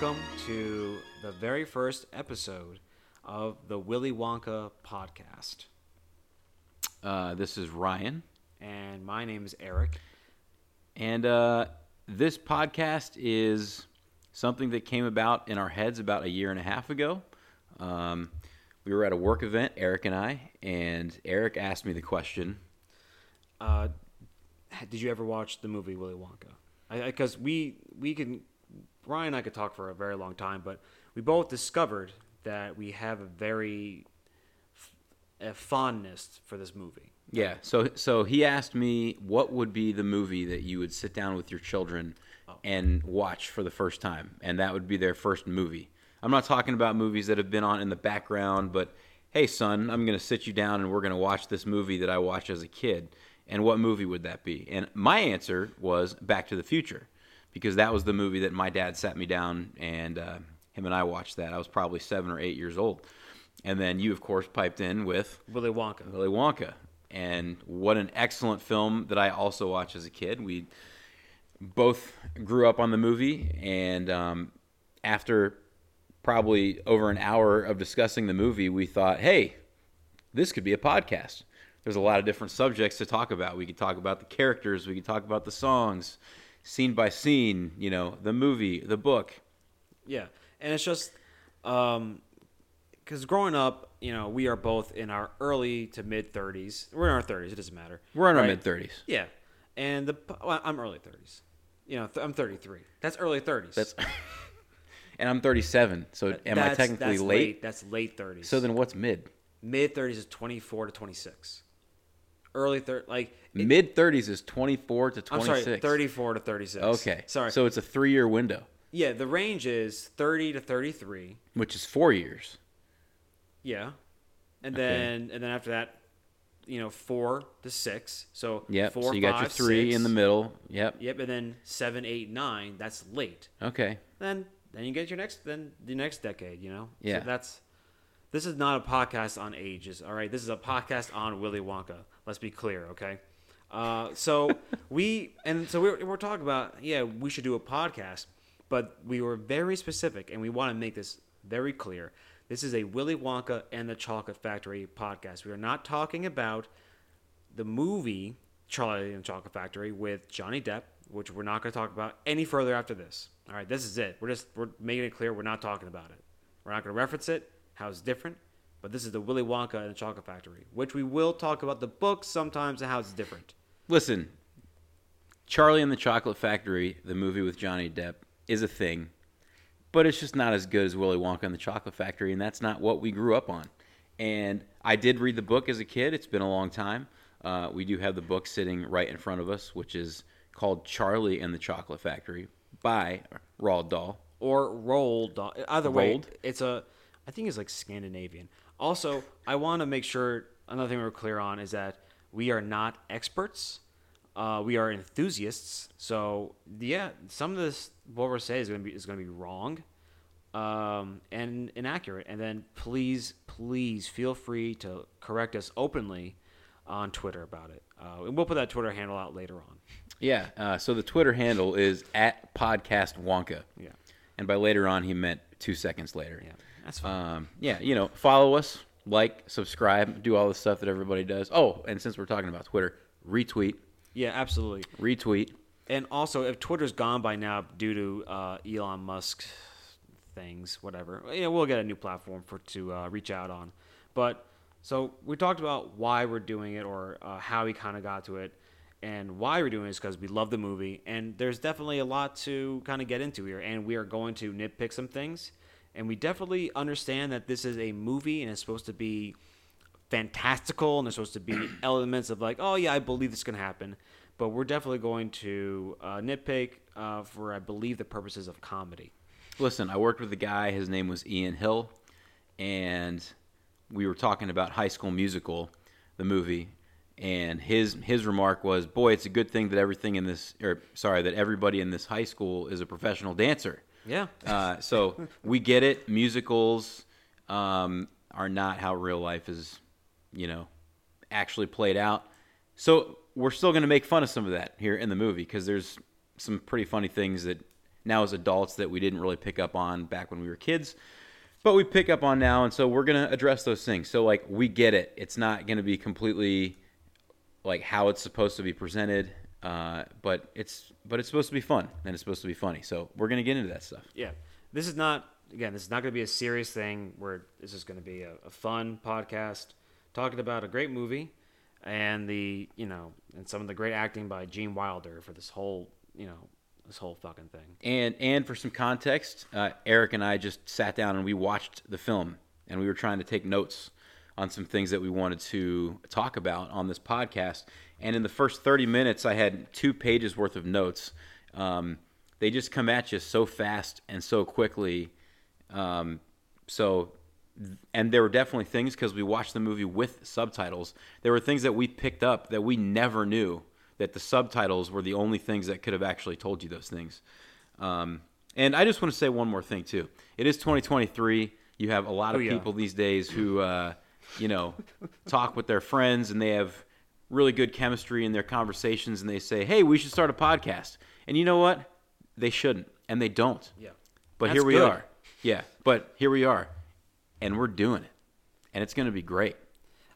welcome to the very first episode of the Willy Wonka podcast. Uh, this is Ryan, And my name is Eric. and uh, this podcast is something that came about in our heads about a year and a half ago. Um, we were at a work event, Eric and I, and Eric asked me the question. Uh, did you ever watch the movie Willy Wonka? Because we we can Ryan and I could talk for a very long time, but we both discovered that we have a very f- a fondness for this movie. Yeah, so so he asked me what would be the movie that you would sit down with your children oh. and watch for the first time, and that would be their first movie. I'm not talking about movies that have been on in the background, but hey, son, I'm going to sit you down and we're going to watch this movie that I watched as a kid. And what movie would that be? And my answer was Back to the Future, because that was the movie that my dad sat me down and uh, him and I watched that. I was probably seven or eight years old. And then you, of course, piped in with Willy Wonka. Willy Wonka. And what an excellent film that I also watched as a kid. We both grew up on the movie, and um, after probably over an hour of discussing the movie, we thought, hey, this could be a podcast. There's a lot of different subjects to talk about. We could talk about the characters, we could talk about the songs, scene by scene, you know, the movie, the book. Yeah, and it's just um, because growing up, you know, we are both in our early to mid thirties. We're in our thirties. It doesn't matter. We're in our mid 30s. Yeah, and the well, I'm early thirties. You know, th- I'm 33. That's early 30s. That's and I'm 37, so am I technically that's late? That's late 30s. So then what's mid? mid 30s is 24 to 26. Early 30, like Mid 30s is 24 to I'm sorry, 34 to 36. Okay. sorry. So it's a three year window, yeah, the range is 30 to 33. which is four years. Yeah, and Okay. then and then after that, you know, four to six. So Yep. four, so you got your five, three six. in the middle. Yep. Yep, and then seven, eight, nine. That's late. Okay. Then then you get your next then the next decade. You know. Yeah. So that's. This is not a podcast on ages, all right. This is a podcast on Willy Wonka. Let's be clear, okay. Uh, so we and so we're, we're talking about yeah we should do a podcast, but we were very specific and we want to make this very clear. This is a Willy Wonka and the Chocolate Factory podcast. We are not talking about the movie Charlie and the Chocolate Factory with Johnny Depp, which we're not going to talk about any further after this. All right, this is it. We're just we're making it clear we're not talking about it. We're not going to reference it, how it's different, but this is the Willy Wonka and the Chocolate Factory, which we will talk about the book sometimes and how it's different. Listen, Charlie and the Chocolate Factory, the movie with Johnny Depp, is a thing, but it's just not as good as Willy Wonka and the Chocolate Factory, and that's not what we grew up on. And I did read the book as a kid. It's been a long time. Uh, we do have the book sitting right in front of us, which is called Charlie and the Chocolate Factory by Roald Dahl. Or Roald Dahl. Either way, it's a, I think it's like Scandinavian. Also, I want to make sure another thing we're clear on is that we are not experts. Uh, we are enthusiasts. So yeah, some of this what we're saying is going to be is going to be wrong, um, and inaccurate. And then please, please feel free to correct us openly on Twitter about it. Uh, and we'll put that Twitter handle out later on. Yeah. Uh, so the Twitter handle is at podcast Wonka. Yeah, And by later on, he meant two seconds later. yeah, that's fine. Um, yeah, you know, follow us, like, subscribe, do all the stuff that everybody does. Oh, and since we're talking about Twitter, retweet, yeah, absolutely. retweet. And also, if Twitter's gone by now due to uh, Elon Musk things, whatever, you know, we'll get a new platform for to uh, reach out on. But so we talked about why we're doing it or uh, how we kind of got to it, and why we're doing it is because we love the movie, and there's definitely a lot to kind of get into here, and we are going to nitpick some things, and we definitely understand that this is a movie and it's supposed to be fantastical and there's supposed to be elements of like, oh yeah, I believe this can happen. But we're definitely going to uh, nitpick uh, for, I believe, the purposes of comedy. Listen, I worked with a guy, his name was Ian Hill, and we were talking about High School Musical, the movie, and his his remark was, "Boy, it's a good thing that everything in this, or sorry, that everybody in this high school is a professional dancer." Yeah. Uh, so we get it. Musicals um, are not how real life is, you know, actually played out. So we're still going to make fun of some of that here in the movie because there's some pretty funny things that now as adults that we didn't really pick up on back when we were kids, but we pick up on now, and so we're gonna address those things. So like we get it; it's not gonna be completely like how it's supposed to be presented, uh, but it's but it's supposed to be fun and it's supposed to be funny. So we're gonna get into that stuff. Yeah, this is not again. This is not going to be a serious thing. Where this is going to be a, a fun podcast talking about a great movie and the you know and some of the great acting by Gene Wilder for this whole you know this whole fucking thing. And and for some context, uh, Eric and I just sat down and we watched the film, and we were trying to take notes on some things that we wanted to talk about on this podcast. And in the first 30 minutes, I had two pages worth of notes. Um, they just come at you so fast and so quickly. Um, so, and there were definitely things because we watched the movie with subtitles. There were things that we picked up that we never knew that the subtitles were the only things that could have actually told you those things. Um, and I just want to say one more thing too. It is 2023. You have a lot of Oh, yeah. people these days who, uh, you know, talk with their friends and they have really good chemistry in their conversations and they say, "Hey, we should start a podcast." And you know what? They shouldn't, and they don't. Yeah. But That's here we good. are. Yeah, but here we are, and we're doing it, and it's going to be great.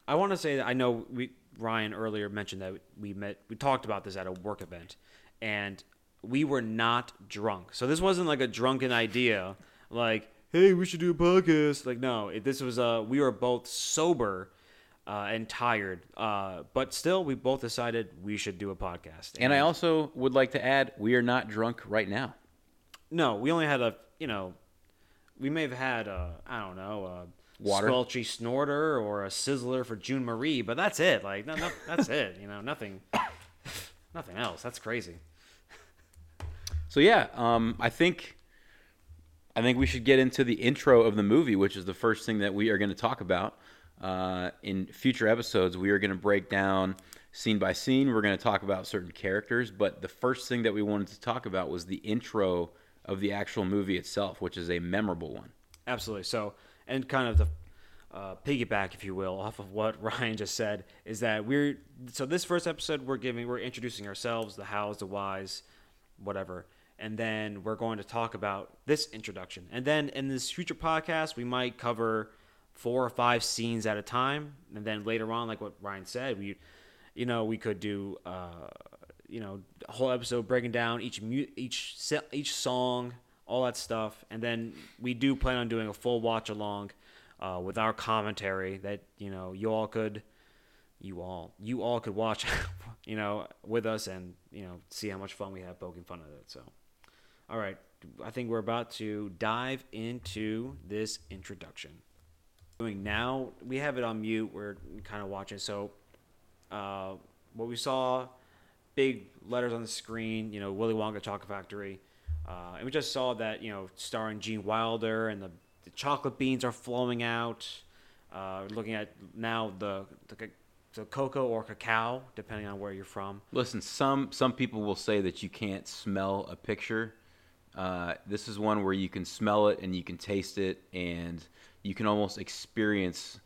I want to say that I know we Ryan earlier mentioned that we met we talked about this at a work event and we were not drunk. So this wasn't like a drunken idea like hey, we should do a podcast. Like no, it, this was uh we were both sober uh, and tired. Uh, but still we both decided we should do a podcast. And I also would like to add, we are not drunk right now. No, we only had a you know, we may have had a I don't know a Water? squelchy snorter or a sizzler for June Marie, but that's it. Like no, no, that's it. You know, nothing, nothing else. That's crazy. So yeah, um, I think I think we should get into the intro of the movie, which is the first thing that we are going to talk about. Uh, in future episodes, we are going to break down scene by scene. We're going to talk about certain characters, but the first thing that we wanted to talk about was the intro of the actual movie itself, which is a memorable one. Absolutely. So, and kind of the uh, piggyback, if you will, off of what Ryan just said, is that we're so this first episode we're giving we're introducing ourselves, the hows, the whys, whatever, and then we're going to talk about this introduction, and then in this future podcast we might cover four or five scenes at a time, and then later on, like what Ryan said, we, you know, we could do. Uh, you know, a whole episode breaking down each mu- each each song, all that stuff, and then we do plan on doing a full watch along uh, with our commentary that you know you all could, you all you all could watch, you know, with us and you know see how much fun we have poking fun at it. So, all right, I think we're about to dive into this introduction. Doing now, we have it on mute. We're kind of watching. So, uh, what we saw big letters on the screen, you know, Willy Wonka Chocolate Factory. Uh, and we just saw that, you know, starring Gene Wilder and the, the chocolate beans are flowing out. Uh, looking at now the, the, the cocoa or cacao, depending on where you're from. Listen, some some people will say that you can't smell a picture. Uh, this is one where you can smell it and you can taste it, and you can almost experience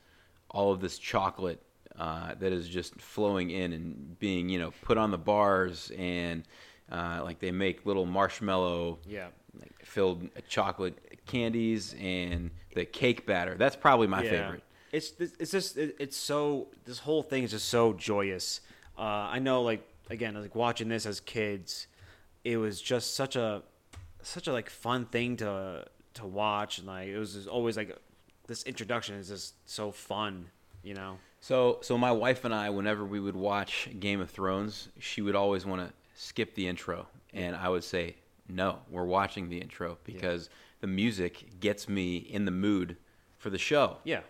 all of this chocolate uh, that is just flowing in and being, you know, put on the bars, and uh, like they make little marshmallow Yeah. like, filled chocolate candies and the cake batter. That's probably my Yeah. favorite. It's it's just it's so this whole thing is just so joyous. Uh, I know, like again, like watching this as kids, it was just such a such a like fun thing to to watch, and like it was just always like this introduction is just so fun, you know. So, so my wife and I, whenever we would watch Game of Thrones, she would always want to skip the intro, and I would say, "No, we're watching the intro because the music gets me in the mood for the show." Yeah,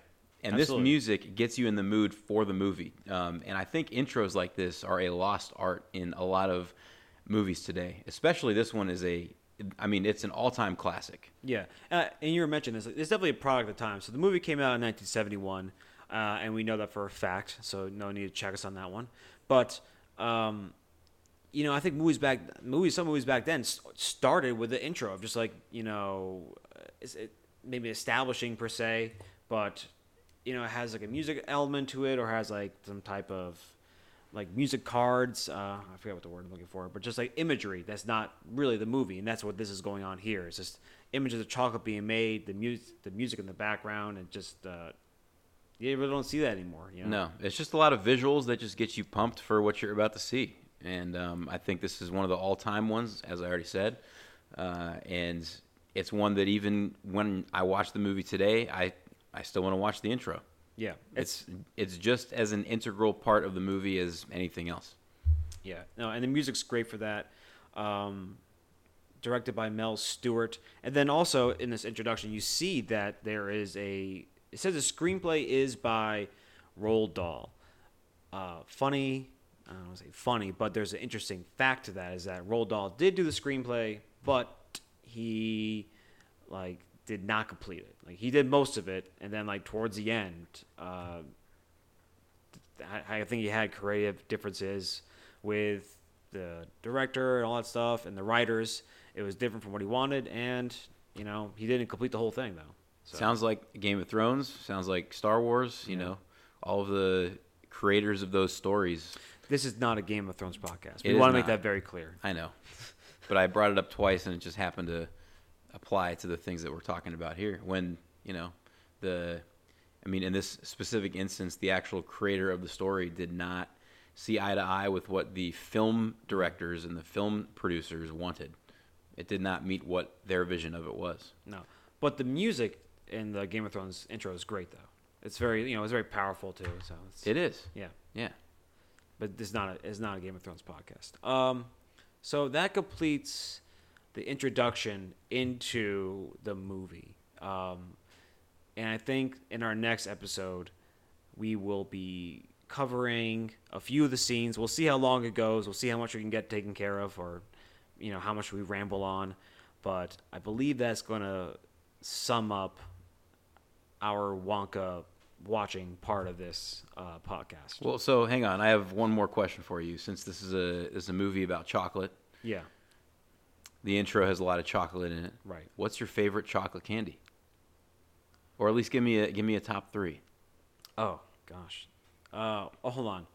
And absolutely. this music gets you in the mood for the movie. Um, and I think intros like this are a lost art in a lot of movies today. Especially this one is a, I mean, it's an all-time classic. Yeah, uh, and you were mentioning this. It's definitely a product of the time. So the movie came out in 1971, uh, and we know that for a fact. So no need to check us on that one. But um, you know, I think movies back, movies, some movies back then started with the intro of just like you know, uh, it maybe establishing per se, but you know, it has like a music element to it, or has like some type of like music cards. Uh, I forget what the word I'm looking for, but just like imagery that's not really the movie, and that's what this is going on here. It's just images of chocolate being made, the music, the music in the background, and just uh, you really don't see that anymore. You know? No, it's just a lot of visuals that just get you pumped for what you're about to see. And um, I think this is one of the all-time ones, as I already said. Uh, and it's one that even when I watch the movie today, I I still want to watch the intro. Yeah, It's it's just as an integral part of the movie as anything else. Yeah, no, and the music's great for that. Um, directed by Mel Stuart, and then also in this introduction, you see that there is a. It says the screenplay is by Roald Dahl. Uh, funny, I don't want to say funny, but there's an interesting fact to that is that Roald Dahl did do the screenplay, but he like did not complete it. Like he did most of it, and then like towards the end, uh, I, I think he had creative differences with the director and all that stuff, and the writers. It was different from what he wanted, and you know he didn't complete the whole thing though. So, Sounds like Game of Thrones. Sounds like Star Wars. You Yeah. know, all of the creators of those stories. this is not a Game of Thrones podcast. We want to make that very clear. I know, but I brought it up twice, and it just happened to apply to the things that we're talking about here. When you know the, I mean, in this specific instance, the actual creator of the story did not see eye to eye with what the film directors and the film producers wanted. It did not meet what their vision of it was. No, but the music in the Game of Thrones intro is great though. It's very you know it's very powerful too. So it's, It is, yeah. yeah. but it's not a, it's not a Game of Thrones podcast. Um, so that completes the introduction into the movie. Um, and I think in our next episode, we will be covering a few of the scenes. We'll see how long it goes. We'll see how much we can get taken care of, or you know how much we ramble on. But I believe that's going to sum up our Wonka watching part of this uh, podcast. Well, so hang on. I have one more question for you. Since this is a this is a movie about chocolate, yeah, the intro has a lot of chocolate in it. right. What's your favorite chocolate candy? Or at least give me a give me a top three. Oh gosh. Uh, oh, hold on.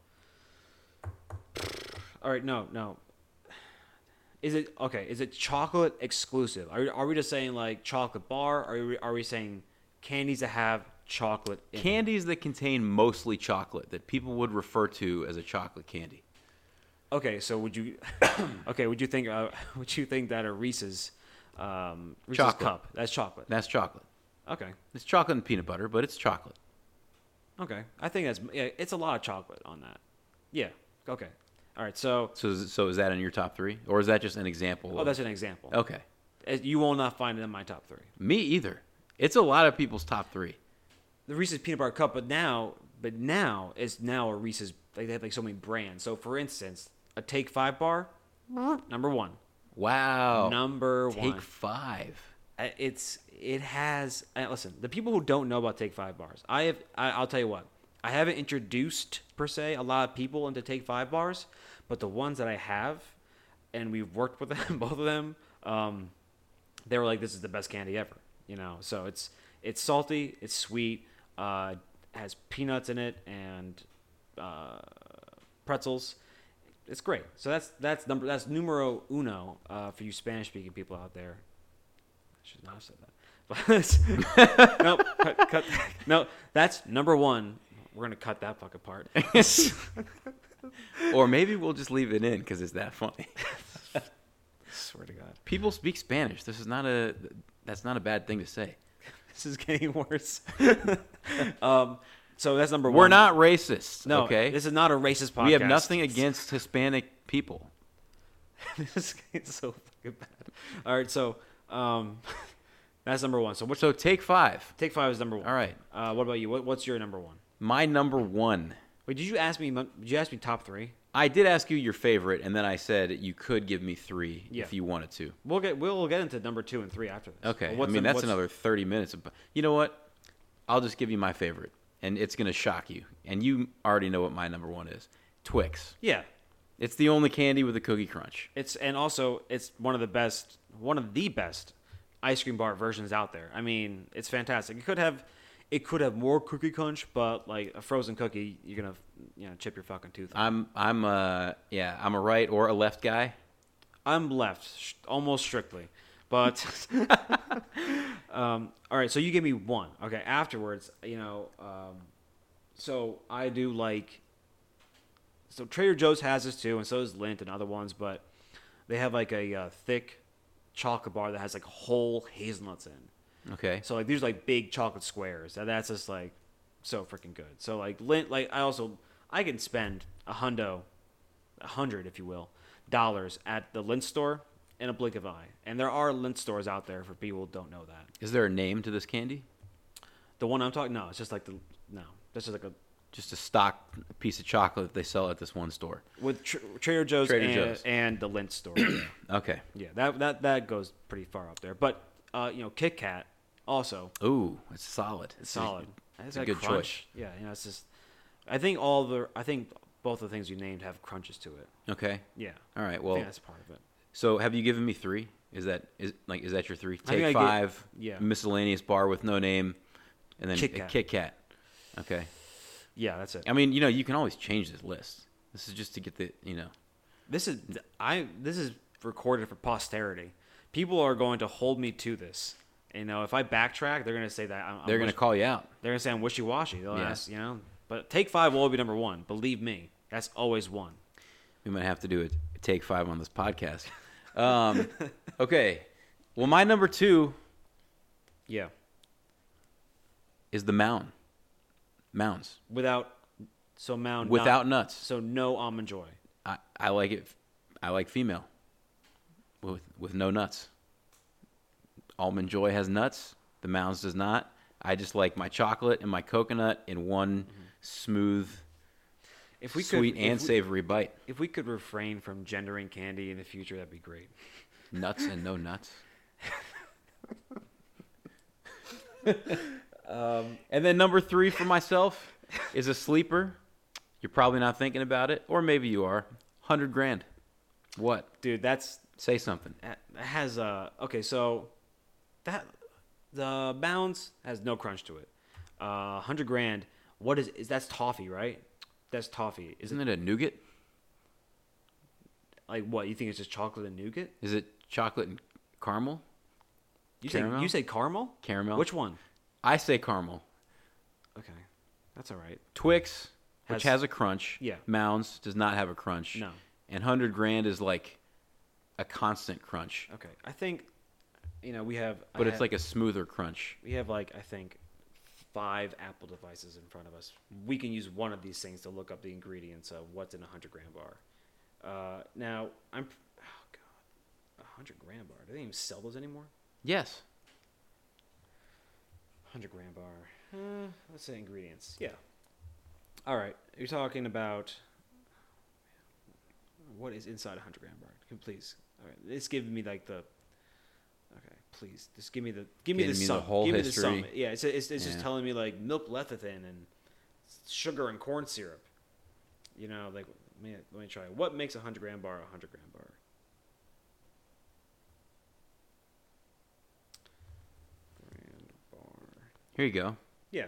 All right, no, no. Is it okay? Is it chocolate exclusive? Are, are we just saying like chocolate bar? Or are we, are we saying candies that have chocolate in them? Candies that contain mostly chocolate that people would refer to as a chocolate candy. Okay, so would you? okay, would you think? Uh, would you think that a Reese's, um, Reese's Chocolate. cup that's chocolate? That's chocolate. Okay, It's chocolate and peanut butter, but it's chocolate. okay. I think that's yeah. It's a lot of chocolate on that. Yeah. Okay. All right. So, So is, so is that in your top three, or is that just an example? oh, of- that's an example. okay. Uh, You will not find it in my top three. Me either. It's a lot of people's top three. the Reese's peanut butter cup, but now, but now it's now a Reese's. Like they have like so many brands. So for instance, a Take Five bar, number one, Wow. number one. Take five. It's it has. Uh, listen, the people who don't know about Take Five bars, I have. I, I'll tell you what. I haven't introduced per se a lot of people into Take Five bars, but the ones that I have, and we've worked with them, both of them, um, they were like, "This is the best candy ever," you know. So it's it's salty, it's sweet, uh, has peanuts in it, and uh, pretzels. It's great. So that's that's number that's numero uno uh, for you Spanish speaking people out there. I should not have said that. But no, cut, cut, no, that's number one. We're gonna cut that fucking part. or maybe we'll just leave it in because it's that funny. I swear to God, People speak Spanish. This is not a. That's not a bad thing to say. this is getting worse. um, so that's number one. We're not racist. No, okay. this is not a racist podcast. we have nothing against Hispanic people. this is so fucking bad. All right, so um, that's number one. So which So take five. take five is number one. All right. Uh, what about you? What, what's your number one? My number one. Wait, did you ask me? Did you ask me top three? I did ask you your favorite, and then I said you could give me three Yeah. if you wanted to. We'll get we'll get into number two and three after this. Okay. Well, I mean, the- that's another 30 minutes. Of, you know what? I'll just give you my favorite, and it's going to shock you. And you already know what my number one is Twix. Yeah, It's the only candy with a cookie crunch. It's and also it's one of the best, one of the best ice cream bar versions out there. I mean, it's fantastic. It could have, it could have more cookie crunch, but like a frozen cookie, you're gonna you know chip your fucking tooth. I'm I'm uh yeah I'm a right or a left guy. I'm left, almost strictly. But um, all right, so you give me one. Okay, afterwards, you know, um, so I do like. So Trader Joe's has this too, and so does Lindt and other ones, but they have like a uh, thick chocolate bar that has like whole hazelnuts in. Okay. So like these are like big chocolate squares, and that's just like so freaking good. So like Lindt, like I also I can spend a hundo, a hundred if you will, dollars at the Lindt store in a blink of an eye. And there are Lindt stores out there for people who don't know that. Is there a name to this candy? The one I'm talking, no, it's just like the no, this is like a Just a stock piece of chocolate they sell at this one store. with tr- Trader Joe's, Trader and, Joe's. and the Lindt store. yeah. Okay. yeah, that that that goes pretty far up there. But uh, you know, Kit Kat also Ooh, it's solid. It's solid. It's a good crunch. Yeah, you know, it's just. I think all the. I think both the things you named have crunches to it. Okay. Yeah. All right. I Well, think that's part of it. So have you given me three? Is that is like is that your three? I Take I get- five. yeah. Miscellaneous bar with no name, and then Kit a Kat. Kit Kat. Okay. Yeah, that's it. I mean, you know, you can always change this list. This is just to get the you know. This is I. This is recorded for posterity. People are going to hold me to this. You know, if I backtrack, they're going to say that I'm. They're gonna call you out. They're going to say I'm wishy washy. They'll Yeah. ask, you know. But take five will be number one. Believe me, that's always one. We might have to do a take five on this podcast. Um, okay. Well, my number two Yeah. is the Mound. Mounds Without. So Mound. not- without nuts. so no almond joy. I, I like it. I like female with with no nuts. Almond Joy has nuts. The Mounds does not. I just like my chocolate and my coconut in one smooth, If we sweet could, and we- savory bite. If we could refrain from gendering candy in the future, that'd be great. Nuts and no nuts. Um, And then number three for myself is a sleeper. You're probably not thinking about it, or maybe you are. Hundred grand. What? dude, that's Say something. that has uh okay, so that the Mounds has no crunch to it. Uh, hundred grand. What is is that's toffee, right? That's toffee. Is Isn't it a nougat? like what you think it's just chocolate and nougat? Is it chocolate and caramel? You say Caramel? you say caramel? Caramel. Which one? I say caramel. Okay, that's all right. Twix, which Has- has a crunch. Yeah. Mounds does not have a crunch. No. And hundred grand is like a constant crunch, Okay, I think you know we have, I but it's have- like a smoother crunch. we have like I think five Apple devices in front of us. We can use one of these things to look up the ingredients of what's in a hundred gram bar. Uh, now I'm oh god, a hundred gram bar. Do they even sell those anymore? Yes. Hundred gram bar. Uh, let's say ingredients. Yeah. All right, you're talking about what is inside a hundred gram bar? Can please, all right, it's giving me like the. Please, just give me the give me the me the sum. whole give me history. the sum. Yeah, it's it's, it's just telling me like milk lecithin and sugar and corn syrup. You know, like let me let me try. What makes a hundred gram bar a hundred gram bar? Grand bar. Here you go. Yeah.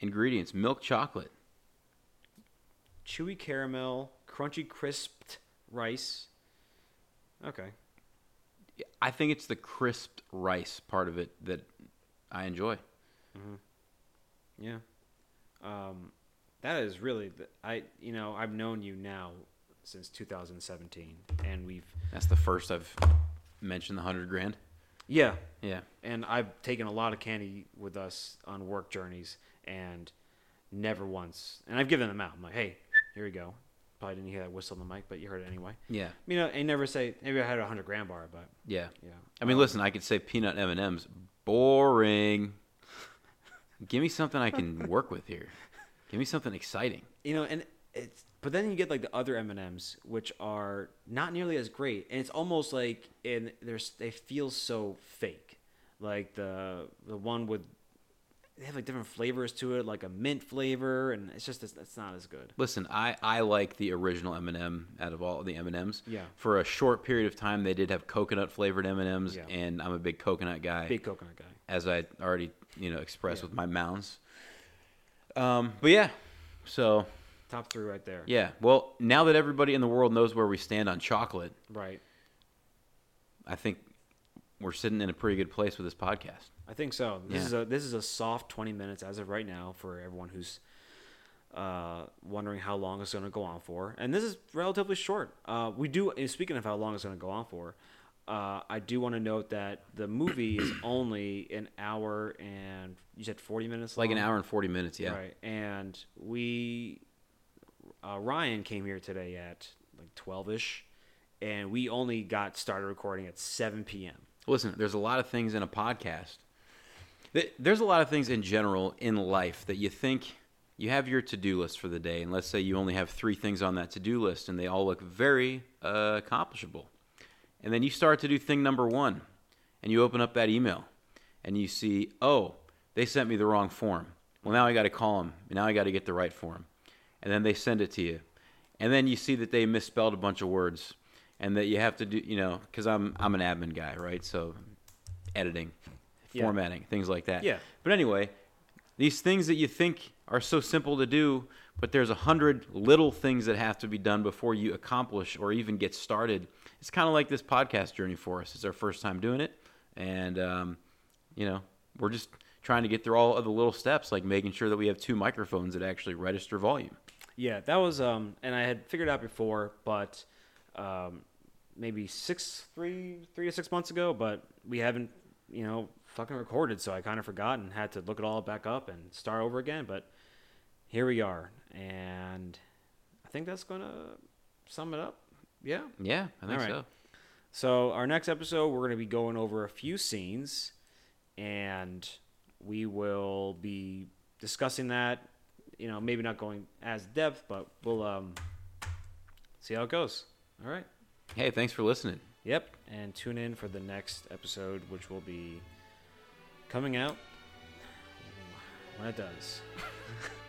Ingredients: milk chocolate, chewy caramel, crunchy crisped rice. Okay. I think it's the crisped rice part of it that I enjoy. Yeah. Um, that is really the, I you know I've known you now since 2017, and we've That's the first I've mentioned the hundred grand. yeah, Yeah. and I've taken a lot of candy with us on work journeys, and never once, and I've given them out. I'm like, hey, here you go. Probably didn't hear that whistle on the mic, but you heard it anyway. Yeah. You know, and never say maybe I had a hundred grand bar, but Yeah. yeah. I mean, Um, listen, I could say peanut M and M's. Boring. Give me something I can work with here. Give me something exciting. you know and it's but then you get like the other m&ms which are not nearly as great and it's almost like and there's they feel so fake like the the one with they have like different flavors to it like a mint flavor and it's just it's, it's not as good Listen, I, I like the original M and m out of all the M and M's. Yeah. For a short period of time, they did have coconut flavored M and M's, Yeah. and I'm a big coconut guy, big coconut guy as I already you know expressed Yeah. with my mounds. Um, but yeah, so Top three right there. yeah. Well, now that everybody in the world knows where we stand on chocolate, Right. I think we're sitting in a pretty good place with this podcast. I think so. This Yeah. is a this is a soft twenty minutes as of right now for everyone who's uh, wondering how long it's going to go on for, and this is relatively short. Uh, we do. Speaking of how long it's going to go on for, uh, I do want to note that the movie is only an hour and you said forty minutes. Like an hour and forty minutes. Yeah. Right, and we uh, Ryan came here today at like twelve ish, and we only got started recording at seven p.m. Listen, there's a lot of things in a podcast. Th- There's a lot of things in general in life that you think you have your to-do list for the day, and let's say you only have three things on that to-do list, and they all look very uh, accomplishable. And then you start to do thing number one, and you open up that email, and you see, oh, they sent me the wrong form. Well, now I got to call them, and now I got to get the right form, and then they send it to you, and then you see that they misspelled a bunch of words, and that you have to do, you know, because I'm I'm an admin guy, right? So editing, Yeah. formatting, things like that. Yeah. But anyway, these things that you think are so simple to do, but there's a hundred little things that have to be done before you accomplish or even get started. It's kind of like this podcast journey for us. It's our first time doing it, and um, you know, we're just trying to get through all of the little steps, like making sure that we have two microphones that actually register volume. Yeah, that was um, and I had figured out before, but um, maybe six, three, three to six months ago. But we haven't, you know, fucking recorded, so I kind of forgot and had to look it all back up and start over again. But here we are, and I think that's gonna sum it up. Yeah. Yeah, I think All right. so. So our next episode, we're to be going over a few scenes, and we will be discussing that. You know, maybe not going as depth, but we'll um, see how it goes. All right. Hey, thanks for listening. Yep. And tune in for the next episode, which will be coming out when it does.